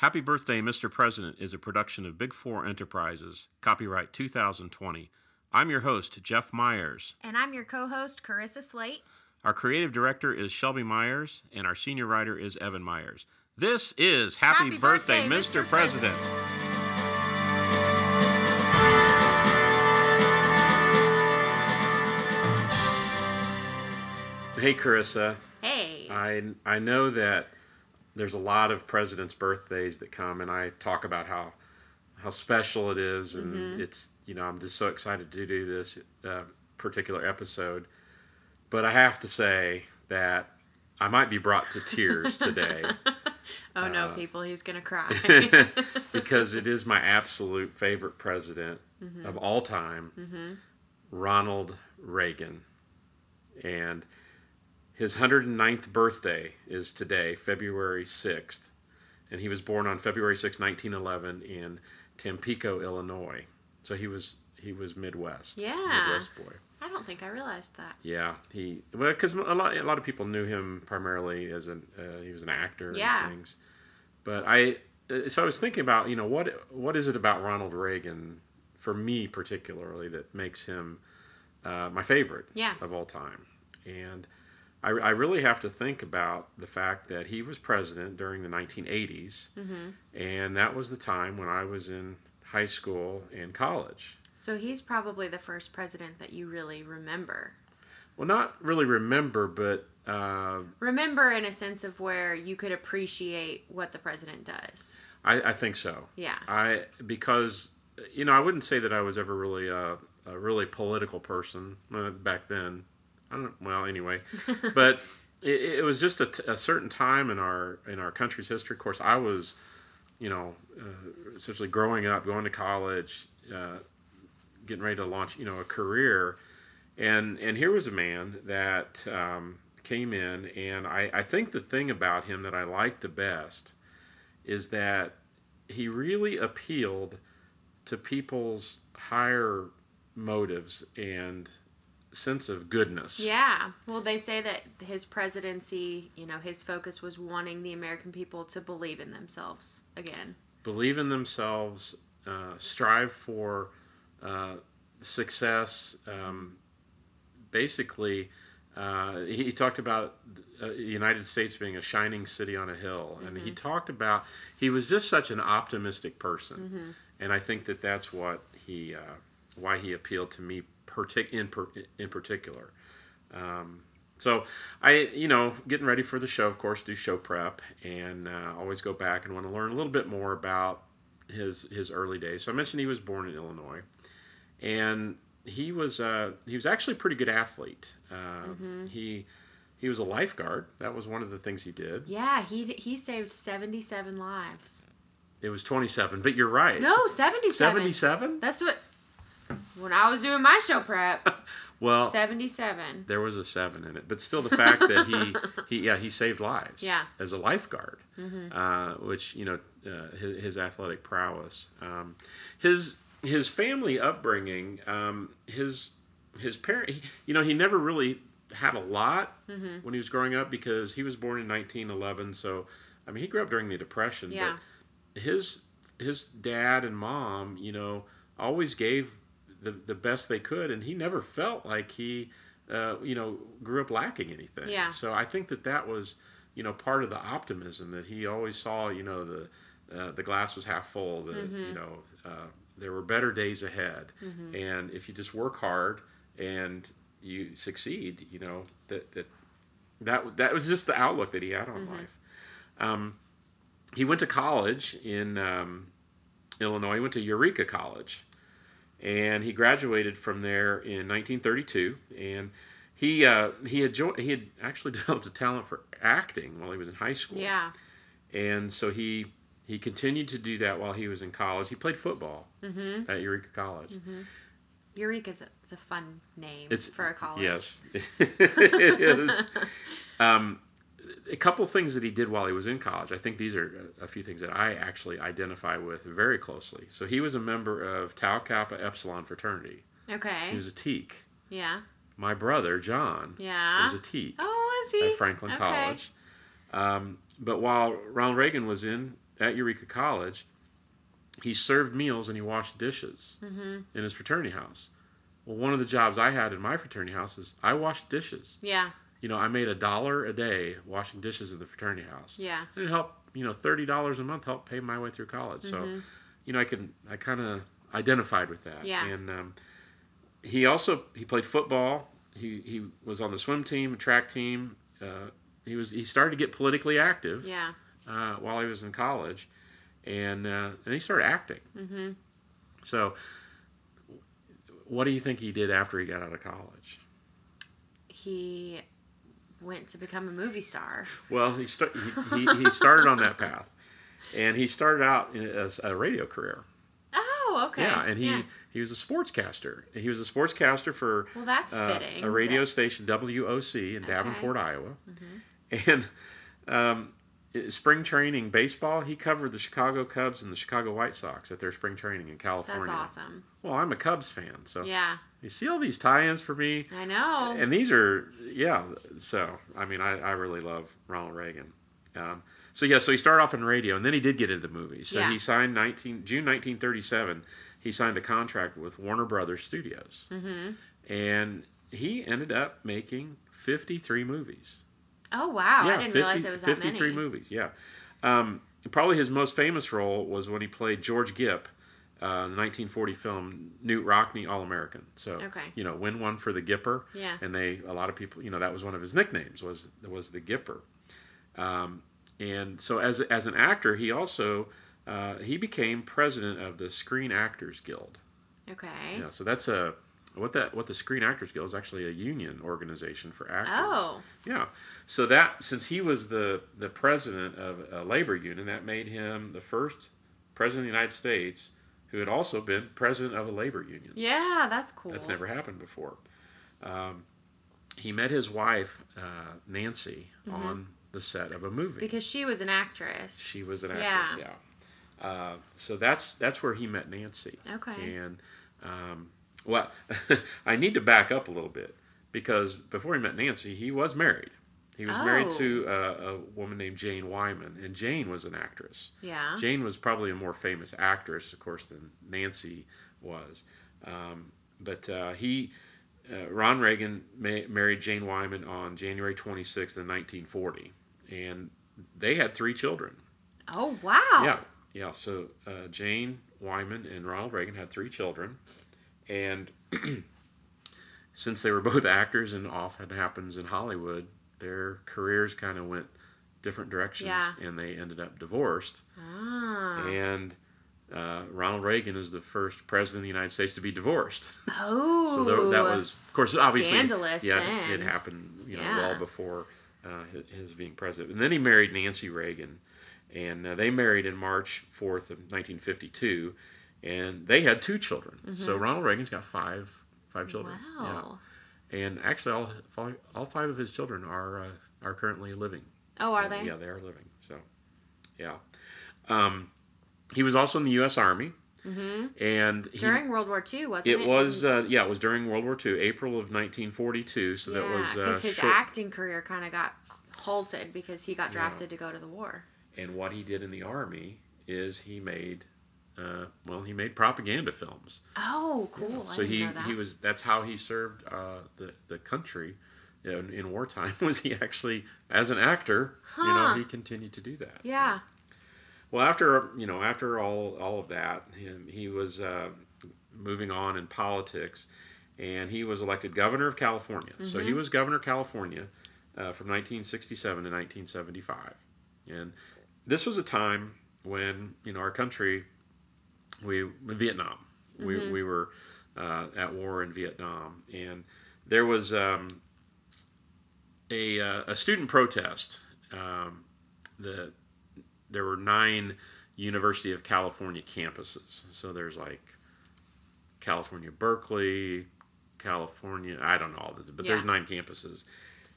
Happy Birthday, Mr. President is a production of Big Four Enterprises, copyright 2020. I'm your host, Jeff Myers. And I'm your co host, Carissa Slate. Our creative director is Shelby Myers, and our senior writer is Evan Myers. This is Happy, Happy Birthday, Birthday, Mr. Mr. President. Hey, Carissa. Hey. I I know that there's a lot of presidents' birthdays that come, and I talk about how how special it is, and it's you know I'm just so excited to do this uh, particular episode. But I have to say that I might be brought to tears today. Oh no, uh, people, he's going to cry. because it is my absolute favorite president of all time, Ronald Reagan, and his 109th birthday is today, February 6th, and he was born on February 6, 1911 in Tampico, Illinois. So he was he was Midwest. Yeah. Midwest boy. I don't think I realized that. Yeah, he well because a lot a lot of people knew him primarily as an uh, he was an actor Yeah. and things, but I uh, so I was thinking about you know what what is it about Ronald Reagan for me particularly that makes him uh, my favorite Yeah. of all time, and I, I really have to think about the fact that he was president during the 1980s, Mm-hmm. and that was the time when I was in high school and college. So he's probably the first president that you really remember. Well, not really remember, but uh, Remember in a sense of where you could appreciate what the president does. I, I think so. Yeah. I because you know I wouldn't say that I was ever really a, a really political person uh, back then. I don't well anyway, but it, it was just a, t- a certain time in our in our country's history. Of course, I was you know uh, essentially growing up, going to college, uh, getting ready to launch you know a career, and and here was a man that um, came in, and I I think the thing about him that I liked the best is that he really appealed to people's higher motives and sense of goodness. Yeah. Well, they say that his presidency, you know, his focus was wanting the American people to believe in themselves again. Believe in themselves, uh, strive for uh, success. Um, basically, uh, he, he talked about uh, the United States being a shining city on a hill, and he talked about he was just such an optimistic person, and I think that that's what he uh, why he appealed to me partic- in per- in particular. Um, so I, you know, getting ready for the show, of course, do show prep, and uh, always go back and want to learn a little bit more about his his early days. So I mentioned he was born in Illinois, and he was uh, he was actually a pretty good athlete. Uh, He he was a lifeguard. That was one of the things he did. Yeah, he he saved 77 lives. It was twenty seven, but you're right. No, 77. seventy seven. That's what when I was doing my show prep, Well, 77. there was a seven in it, but still the fact that he he yeah he saved lives. Yeah. As a lifeguard, uh, which you know uh, his, his athletic prowess, um, his his family upbringing, um, his his parent, he, you know, he never really had a lot when he was growing up because he was born in 1911. So, I mean, he grew up during the Depression. Yeah. But his his dad and mom, you know, always gave the the best they could, and he never felt like he, uh, you know, grew up lacking anything. Yeah. So I think that that was, you know, part of the optimism that he always saw. You know, the uh, the glass was half full. The you know, uh, there were better days ahead, and if you just work hard and you succeed, you know that that that that was just the outlook that he had on life. Um, he went to college in um, Illinois. He went to Eureka College, and he graduated from there in 1932. And he uh, he had jo- he had actually developed a talent for acting while he was in high school. Yeah. And so he he continued to do that while he was in college. He played football at Eureka College. Eureka's a, it's a fun name It's for a college. Yes, it is. Um, a couple things that he did while he was in college. I think these are a, few things that I actually identify with very closely. So he was a member of Tau Kappa Epsilon fraternity. Okay. He was a Teke. yeah. My brother John Yeah. was a Teke Oh, was he? at Franklin Okay. College. Um, but while Ronald Reagan was in at Eureka College, he served meals and he washed dishes Mm-hmm. in his fraternity house. Well, one of the jobs I had in my fraternity house is I washed dishes. Yeah. You know, I made a dollar a day washing dishes in the fraternity house. Yeah. And it helped, you know, thirty dollars a month helped pay my way through college. So, Mhm. you know, I can I kind of identified with that. Yeah. And um, he also he played football. He he was on the swim team, track team. Uh, he was he started to get politically active Yeah. uh, while he was in college, and uh, and he started acting. Mm-hmm. So, what do you think he did after he got out of college? He went to become a movie star. Well, he sta- he, he, he started on that path, and he started out as a radio career. Oh, okay. Yeah, and he Yeah. he was a sportscaster. He was a sportscaster for Well, that's uh, fitting. a radio that- station WOC in Okay. Davenport, Iowa, Mhm. and um, spring training baseball. He covered the Chicago Cubs and the Chicago White Sox at their spring training in California. That's awesome. Well, I'm a Cubs fan, so Yeah. you see all these tie-ins for me. I know. And these are, yeah. So, I mean, I, I really love Ronald Reagan. Um, so yeah, so he started off in radio, and then he did get into the movies. So Yeah. he signed 19 June 1937. He signed a contract with Warner Brothers Studios, mm-hmm. and he ended up making 53 movies. Oh wow! I didn't 50 realize it was that 53 many. movies. Yeah. Um, probably his most famous role was when he played George Gipp. Uh, the 1940 film Knute Rockne All American. So Okay. you know, win one for the Gipper Yeah. and they a lot of people you know that was one of his nicknames was was the Gipper, um, and so as as an actor he also uh, he became president of the Screen Actors Guild. Okay. Yeah, so that's a what that what the Screen Actors Guild is actually a union organization for actors. Oh. Yeah, so that since he was the the president of a labor union, that made him the first president of the United States who had also been president of a labor union. Yeah, that's cool. That's never happened before. Um, he met his wife, uh, Nancy, on the set of a movie. Mm-hmm. because she was an actress. she was an Yeah. actress, yeah. Uh, so that's that's where he met Nancy. Okay. And um, well, I need to back up a little bit because before he met Nancy, he was married. He was married Oh. to uh, a woman named Jane Wyman, and Jane was an actress. Yeah. Jane was probably a more famous actress, of course, than Nancy was. Um, but uh, he, uh, Ron Reagan, ma- married Jane Wyman on January 26th, in 1940, and they had three children. Oh wow. Yeah, yeah. So uh, Jane Wyman and Ronald Reagan had three children, and since they were both actors and often happens in Hollywood, their careers kind of went different directions, Yeah. and they ended up divorced. Ah. And uh, Ronald Reagan is the first president of the United States to be divorced. Oh. so that was, of course, obviously Scandalous Yeah, then. it happened, you know, Yeah. well before uh, his, his being president. And then he married Nancy Reagan, and uh, they married in March fourth of nineteen fifty two, and they had two children. So Ronald Reagan's got five five children. Mm-hmm. Wow. Yeah. And actually, all five, all five of his children are uh, are currently living. Oh, are they? Yeah, they are living. So, yeah. Um, he was also in the U.S. Army, Mm-hmm. and he, During World War II, wasn't it? it was uh, yeah, it was during World War II, April of 1942. So yeah, that was because uh, his short. acting career kind of got halted because he got drafted to go to the war. and what he did in the army is he made, uh, well, he made propaganda films. Oh, cool! So he he was that's how he served uh, the the country. In, in wartime, was he actually as an actor? You know, he continued to do that. yeah. Well, after you know, after all all of that, he, he was uh, moving on in politics, and he was elected governor of California. So he was governor of California uh, from 1967 to 1975, and this was a time when you know our country, we Vietnam, we we were uh, at war in Vietnam, and there was um, a uh, a student protest. Um, the there were nine University of California campuses. So there's like California Berkeley, California, I don't know all this, but there's nine campuses.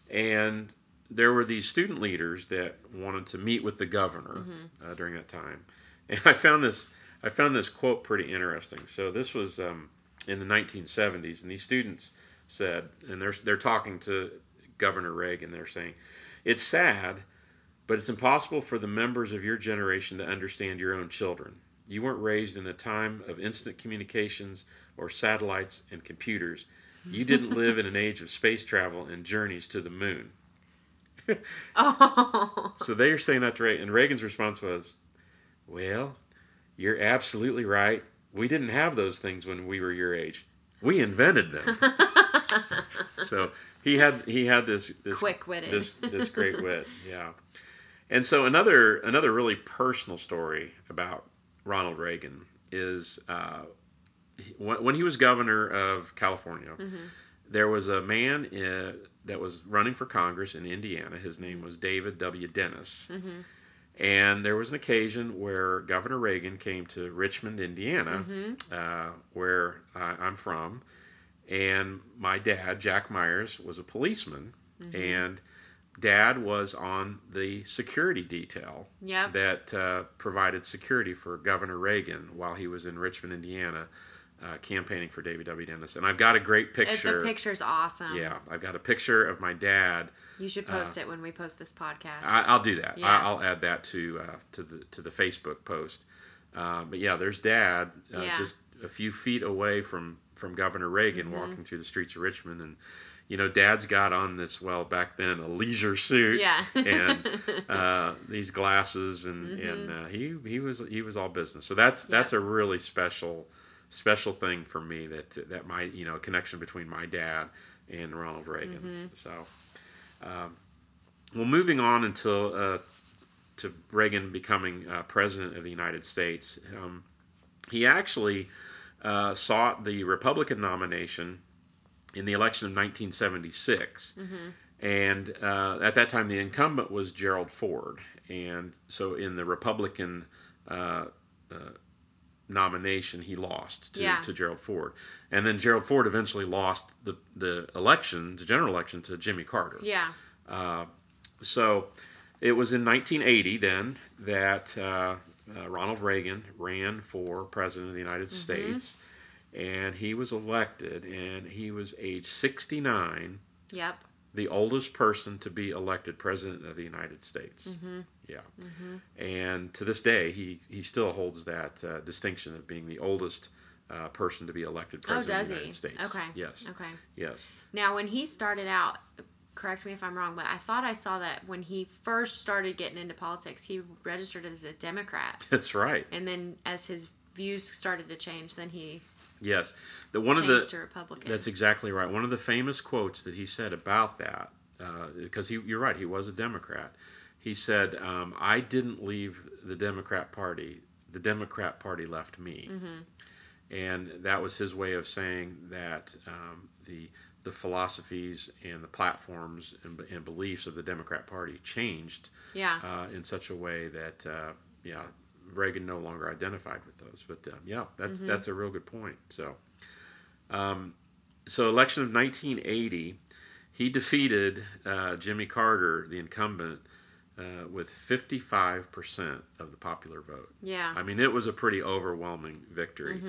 And there were these student leaders that wanted to meet with the governor uh, during that time. And I found this I found this quote pretty interesting. So this was um, in the 1970s, and these students said, and they're they're talking to Governor Reagan. They're saying, "It's sad, But it's impossible for the members of your generation to understand your own children. You weren't raised in a time of instant communications or satellites and computers. You didn't live in an age of space travel and journeys to the moon. Oh. So they are saying that to Reagan. And Reagan's response was, Well, you're absolutely right. We didn't have those things when we were your age. We invented them. so he had he had this this Quick-witted. this this great wit, yeah. And so another another really personal story about Ronald Reagan is uh, when when he was governor of California, there was a man uh, that was running for Congress in Indiana. His name was David W. Dennis. And there was an occasion where Governor Reagan came to Richmond, Indiana, uh, where I, I'm from. And my dad, Jack Myers, was a policeman. And dad was on the security detail Yep. that uh, provided security for Governor Reagan while he was in Richmond, Indiana, uh, campaigning for David W. Dennis. And I've got a great It- picture. The picture's awesome. Yeah, I've got a picture of my dad. You should post it when we post this podcast. I, I'll do that. Yeah. I, I'll add that to uh, to the to the Facebook post. Uh, but yeah, there's Dad uh, Yeah. just a few feet away from from Governor Reagan, Mm-hmm. walking through the streets of Richmond, and you know, Dad's got on this well back then a leisure suit Yeah. and uh, these glasses, and Mm-hmm. and uh, he he was he was all business. So that's that's a really special special thing for me that that my you know connection between my dad and Ronald Reagan. Mm-hmm. So. Um, well, moving on until uh, to Reagan becoming uh, president of the United States, um, he actually uh, sought the Republican nomination in the election of 1976. And uh, at that time, the incumbent was Gerald Ford. And so in the Republican uh, uh, nomination, he lost to, Yeah. to Gerald Ford. And then Gerald Ford eventually lost the, the election, the general election, to Jimmy Carter. yeah. So it was in 1980 then that uh, uh, Ronald Reagan ran for president of the United States, and he was elected, and he was age 69, Yep. the oldest person to be elected president of the United States. Yeah, and to this day, he he still holds that uh, distinction of being the oldest. Uh, person to be elected Oh, president does of the he? United States. Okay. Yes. Okay. Yes. Now, when he started out, correct me if I'm wrong, but I thought I saw that when he first started getting into politics, he registered as a Democrat, That's right. and then as his views started to change, then he Yes. The one of the to Republican. That's exactly right. One of the famous quotes that he said about that, because he, you're right, he was a Democrat. He said, um, "I didn't leave the Democrat Party. The Democrat Party left me," and that was his way of saying that um, the the philosophies and the platforms and, and beliefs of the Democrat Party changed yeah. uh, in such a way that uh, yeah Reagan no longer identified with those. But uh, yeah, that's that's a real good point. So, um, so election of 1980, he defeated uh, Jimmy Carter, the incumbent, uh, with 55 percent of the popular vote. yeah. I mean, it was a pretty overwhelming victory.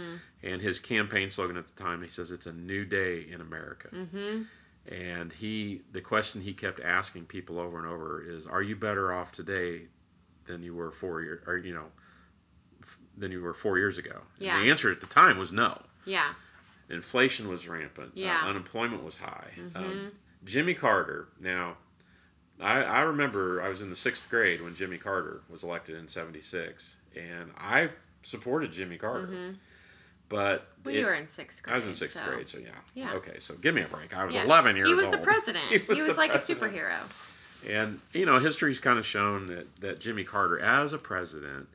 And his campaign slogan at the time, he says, "It's a new day in America." mm-hmm. And he, the question he kept asking people over and over is, "Are you better off today than you were four years, or you know, f- than you were four years ago?" Yeah. And the answer at the time was no. Yeah. Inflation was rampant. Yeah. Mm-hmm. Uh, unemployment was high. Um, Jimmy Carter. Now, I, I remember I was in the sixth grade when Jimmy Carter was elected in '76, and I supported Jimmy Carter. But Mm-hmm. Well, it- you were in sixth grade. I was in sixth so- grade, so yeah. Yeah. Okay, so give me a break. I was Yeah. 11 years old. He was old. the president. He He was was, like president. a superhero. And you know, history's kind of shown that that Jimmy Carter, as a president,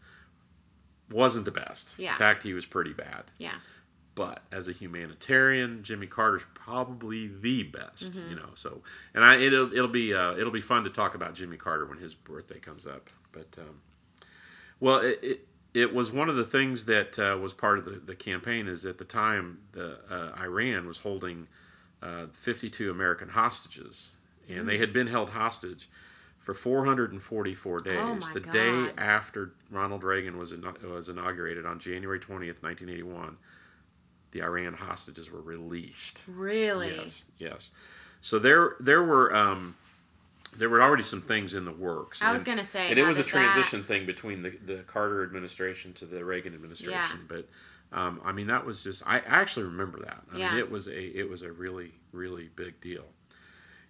wasn't the best. Yeah. In fact, he was pretty bad. Yeah. But as a humanitarian, Jimmy Carter's probably the best. Mm-hmm. You know, so and I it'll it'll be uh, it'll be fun to talk about Jimmy Carter when his birthday comes up. But um, well, it, it it was one of the things that uh, was part of the, the campaign is at the time the uh, Iran was holding uh, 52 American hostages, and they had been held hostage for 444 days. Oh, the day after Ronald Reagan was ina- was inaugurated on January 20th, 1981, the Iran hostages were released. Really? Yes, yes. So there there were um, there were already some things in the works. I was going to say, and it was a that that- transition thing between the, the Carter administration to the Reagan administration. Yeah. But um, I mean, that was just I actually remember that. I Yeah. mean, it was a it was a really really big deal.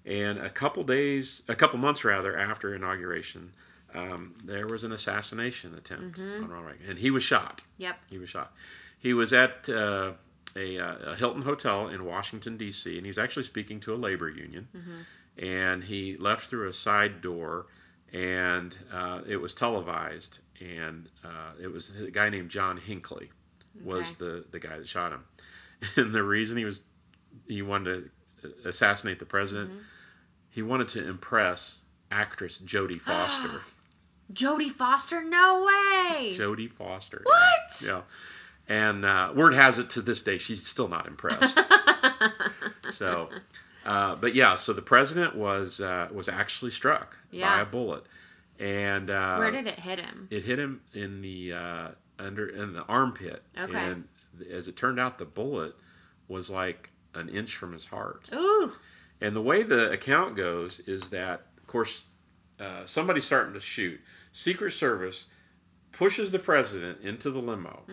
And a couple days, a couple months rather after inauguration, um, there was an assassination attempt Mm-hmm. on Ronald Reagan, and he was shot. Yep. He was shot. He was at uh, a, uh, a Hilton hotel in Washington D.C. and he's actually speaking to a labor union. And he left through a side door, and uh, it was televised. And uh, it was a guy named John Hinckley was Okay. the the guy that shot him. And the reason he was he wanted to assassinate the president, he wanted to impress actress Jodie Foster. Jodie Foster, no way. Jodie Foster. What? Yeah. And uh, word has it to this day, she's still not impressed. so, uh, but yeah, so the president was uh, was actually struck by a bullet, and uh, Where did it hit him? it hit him in the uh, under in the armpit. Okay. And as it turned out, the bullet was like an inch from his heart. Ooh. And the way the account goes is that, of course, uh, somebody's starting to shoot. Secret Service pushes the president into the limo,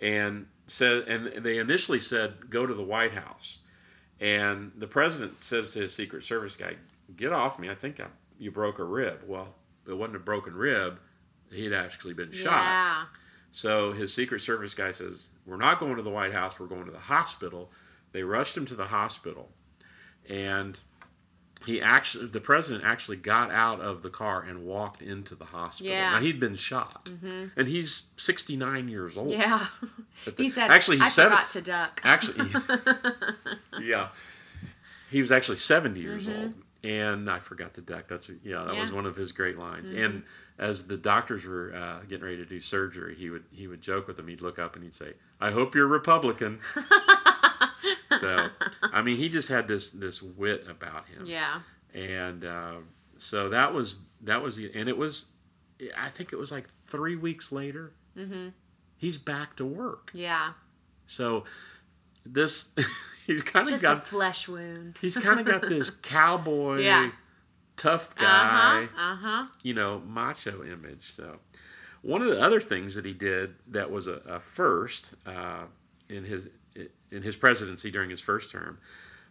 and says, and they initially said, "Go to the White House." And the president says to his Secret Service guy, "Get off me! I think I, you broke a rib." Well, it wasn't a broken rib; he'd actually been shot. Yeah. So his Secret Service guy says, We're not going to the White House, we're going to the hospital. They rushed him to the hospital. And he actually, the president actually got out of the car and walked into the hospital. Yeah. Now he'd been shot. And he's 69 years old. Yeah. The- He said, actually, he I said forgot to duck. Actually, yeah. He was actually 70 years Mm-hmm. old. And I forgot to duck. That's a, yeah, that was one of his great lines. Mm-hmm. And as the doctors were uh, getting ready to do surgery, he would he would joke with them. He'd look up and he'd say, "I hope you're Republican." So, I mean, he just had this this wit about him Yeah. and uh, so that was that was the and it was i think it was like three weeks later Mm-hmm. he's back to work Yeah. so this he's kind of Just a got flesh wound. he's kind of got this cowboy Yeah. tough Uh guy huh. Uh huh. you know macho image so one of the other things that he did that was a, a first uh, in his in his presidency during his first term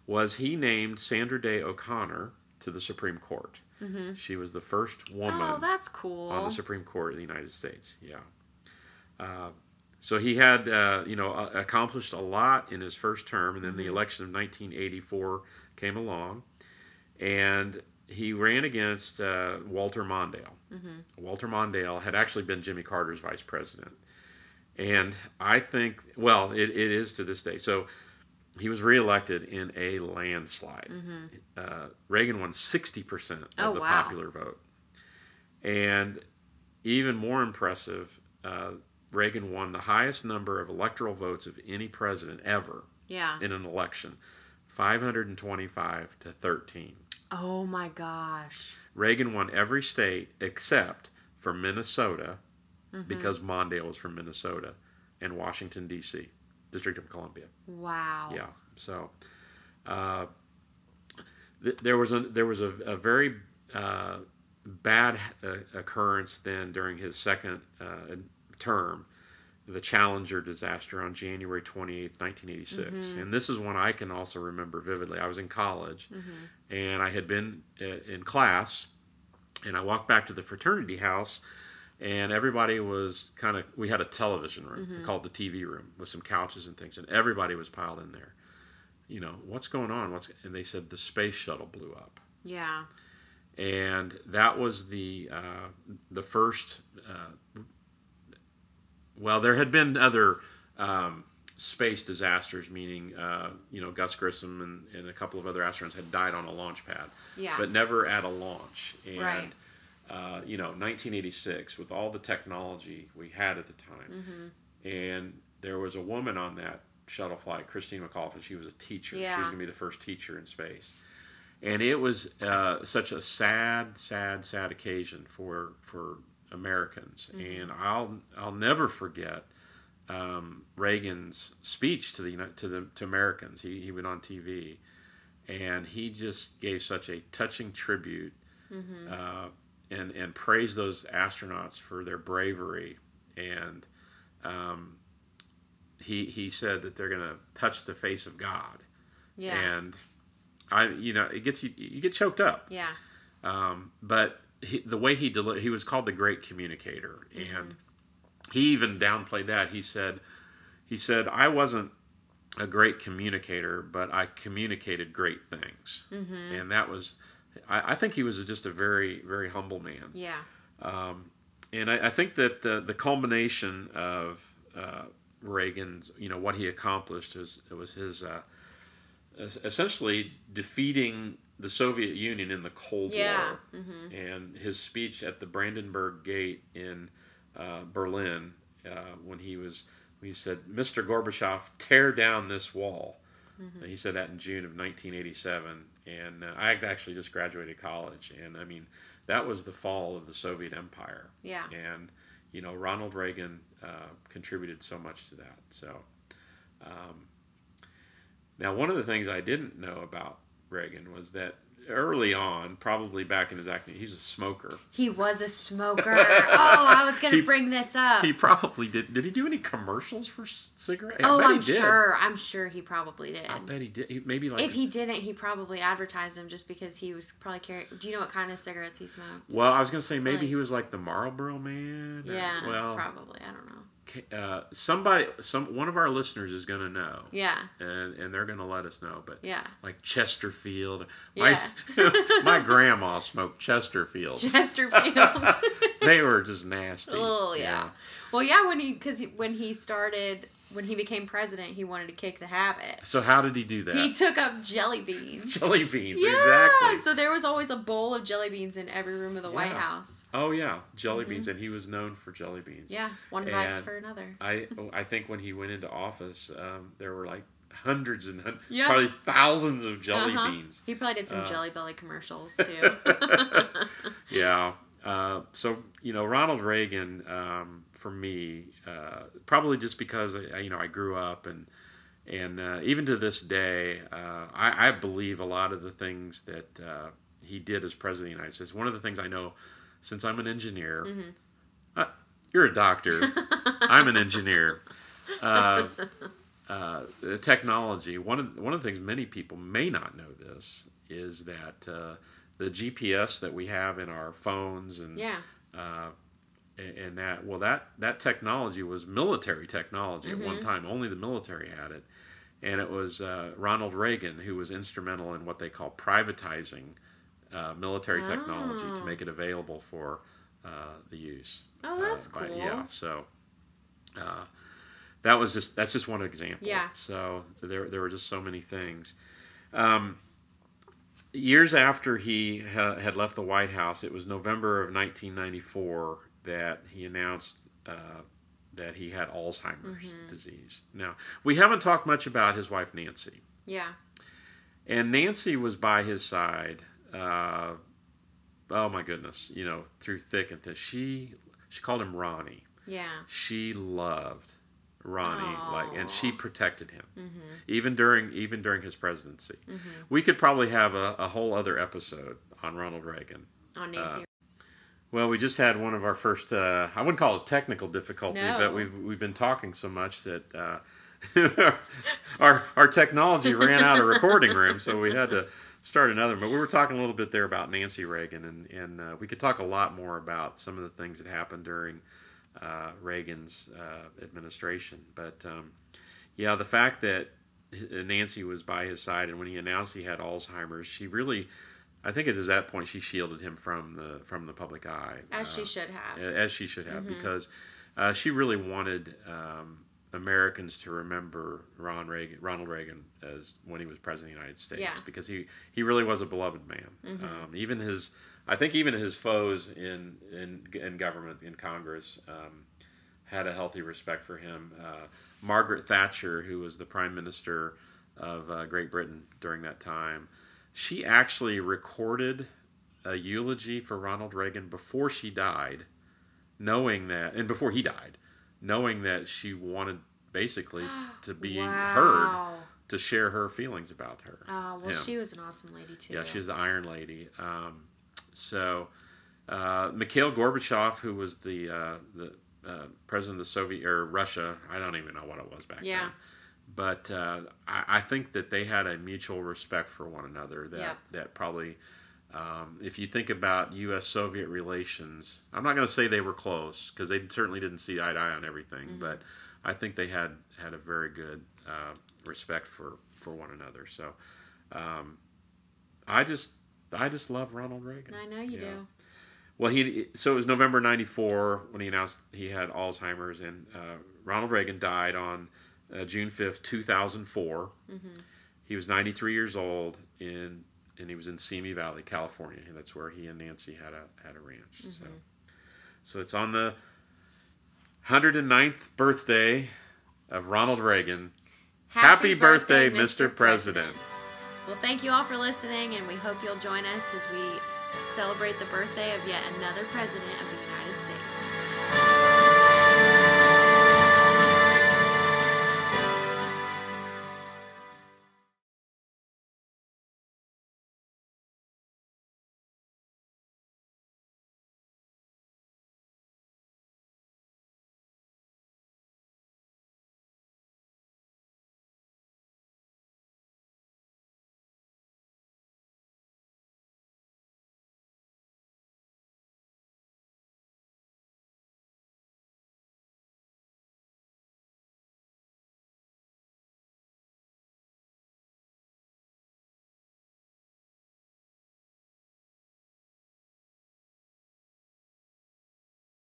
was he named Sandra Day O'Connor to the Supreme Court. She was the first woman Oh, that's cool. on the Supreme Court of the United States. Yeah. Uh, so he had, uh, you know, uh, accomplished a lot in his first term, and then the election of 1984 came along, and he ran against uh, Walter Mondale. Walter Mondale had actually been Jimmy Carter's vice president, and I think, well, it, it is to this day. So he was reelected in a landslide. Uh, Reagan won 60% of Oh, the wow. popular vote. And even more impressive, uh, Reagan won the highest number of electoral votes of any president ever yeah. in an election 525 to 13. Oh my gosh. Reagan won every state except for Minnesota Mm-hmm. because Mondale was from Minnesota and Washington, D.C., District of Columbia. Wow. Yeah. So uh, th- there was a there was a, a very uh, bad uh, occurrence then during his second uh, term, the Challenger disaster on January 28th, 1986. And this is one I can also remember vividly. I was in college and I had been uh, in class and I walked back to the fraternity house and everybody was kind of we had a television room called the TV room with some couches and things and everybody was piled in there you know what's going on what's and they said the space shuttle blew up Yeah. and that was the uh, the first uh, well there had been other um, space disasters meaning uh, you know Gus Grissom and, and a couple of other astronauts had died on a launch pad Yeah. but never at a launch and Right. Uh, you know 1986 with all the technology we had at the time Mm-hmm. and there was a woman on that shuttle flight christine mcauliffe she was a teacher Yeah. she was going to be the first teacher in space and it was uh, such a sad sad sad occasion for for americans Mm-hmm. and i'll i'll never forget um, reagan's speech to the to the to americans he, he went on tv and he just gave such a touching tribute uh, and and praised those astronauts for their bravery. And um, he he said that they're going to touch the face of God. Yeah. And I, you know, it gets you you get choked up. yeah. Um, but he, the way he deli- he was called the great communicator, and he even downplayed that. He said, he said, I wasn't a great communicator, but I communicated great things, and that was, I, I think he was just a very very humble man. Yeah. And I, I think that the, the culmination of uh, Reagan's, you know, what he accomplished is it was his uh, essentially defeating the Soviet Union in the Cold Yeah. War, and his speech at the Brandenburg Gate in uh, Berlin uh, when he was he said, "Mr. Gorbachev, tear down this wall." He said that in June of 1987, and uh, I actually just graduated college, and I mean that was the fall of the Soviet Empire Yeah. and you know Ronald Reagan uh, contributed so much to that. So um, now one of the things I didn't know about Reagan was that early on, probably back in his acting, he's a smoker. He was a smoker. oh, I was gonna He- bring this up. He probably did. Did he do any commercials for cigarettes? oh, I'm sure. I'm sure he probably did. I bet he did. He, maybe like If he didn't, he probably advertised them just because he was probably carrying. Do you know what kind of cigarettes he smoked? Well, I was gonna say maybe Like- he was like the Marlboro Man. or- yeah, Well, probably. I don't know. Uh, somebody, some one of our listeners is gonna know. Yeah, and, and they're going to let us know. But yeah. like Chesterfield, my my grandma smoked Chesterfield. Chesterfield. they were just nasty. oh yeah. Well, yeah. When he because when he started when he became president, he wanted to kick the habit. So how did he do that? He took up jelly beans. Jelly beans, Yeah, exactly. so there was always a bowl of jelly beans in every room of the White House. Oh yeah, jelly beans, and he was known for jelly beans. Mm-hmm. Yeah, one vice for another. I oh, I think when he went into office, um, there were like hundreds and Yeah. probably thousands of jelly Uh-huh. beans. He probably did some Uh, Jelly Belly commercials too. Yeah. Uh, so you know Ronald Reagan um, for me uh, probably just because I, you know I grew up and and uh, even to this day uh, I, I believe a lot of the things that uh, he did as president of the United States. One of the things I know since I'm an engineer, uh, you're a doctor, I'm an engineer. Uh, uh, the technology. One of one of the things many people may not know this is that uh, the GPS that we have in our phones and yeah. And and that well that that technology was military technology at one time. Only the military had it, and it was uh, Ronald Reagan who was instrumental in what they call privatizing uh, military technology to Oh. make it available for uh, the use. Oh, that's uh, by- cool. Yeah, so. Uh, that was just that's just one example. Yeah. So there there were just so many things. Um, years after he ha- had left the White House, it was November of 1994 that he announced uh, that he had Alzheimer's Mm-hmm. disease. Now we haven't talked much about his wife Nancy, Yeah. and Nancy was by his side. Uh, oh my goodness, you know, through thick and thin. She she called him Ronnie. Yeah. She loved Ronnie like, and she protected him Mm-hmm. even during even during his presidency. We could probably have a, a whole other episode on Ronald Reagan. On Nancy. Well, we just had one of our first. Uh, I wouldn't call it technical difficulty, No. but we've we've been talking so much that uh, our our technology ran out of recording room, so we had to start another. But we were talking a little bit there about Nancy Reagan, and and uh, we could talk a lot more about some of the things that happened during uh, Reagan's uh, administration. But um, yeah, the fact that Nancy was by his side, and when he announced he had Alzheimer's, she really. I think it was at that point she shielded him from the from the public eye, as uh, she should have. as she should have, Mm-hmm. because uh, she really wanted um, Americans to remember Ron Reagan, Ronald Reagan as when he was president of the United States, Yeah. Mm-hmm. because he he really was a beloved man. Um, even his, I think even his foes in in in government in Congress. Um, had a healthy respect for him. Uh, Margaret Thatcher, who was the prime minister of uh, Great Britain during that time, she actually recorded a eulogy for Ronald Reagan before she died, knowing that, and before he died, knowing that she wanted basically to be heard, to share her feelings about her. Oh, well, Yeah. she was an awesome lady too. Yeah, she's the Iron Lady. Um, So, uh, Mikhail Gorbachev, who was the uh, the uh, president of the Soviet or Russia, I don't even know what it was back Yeah. then. But uh, I, I think that they had a mutual respect for one another. That Yeah. that probably, um, if you think about U.S. Soviet relations, I'm not going to say they were close because they certainly didn't see eye to eye on everything. Mm-hmm. But I think they had had a very good uh, respect for for one another. So, um, I just I just love Ronald Reagan. I know you do. Well, he so it was November '94 when he announced he had Alzheimer's, and uh, Ronald Reagan died on uh, June 5th, 2004. He was 93 years old, in and he was in Simi Valley, California. That's where he and Nancy had a had a ranch. So, so it's on the 109th birthday of Ronald Reagan. Happy birthday, Mr. President. Well, thank you all for listening, and we hope you'll join us as we celebrate the birthday of yet another president of the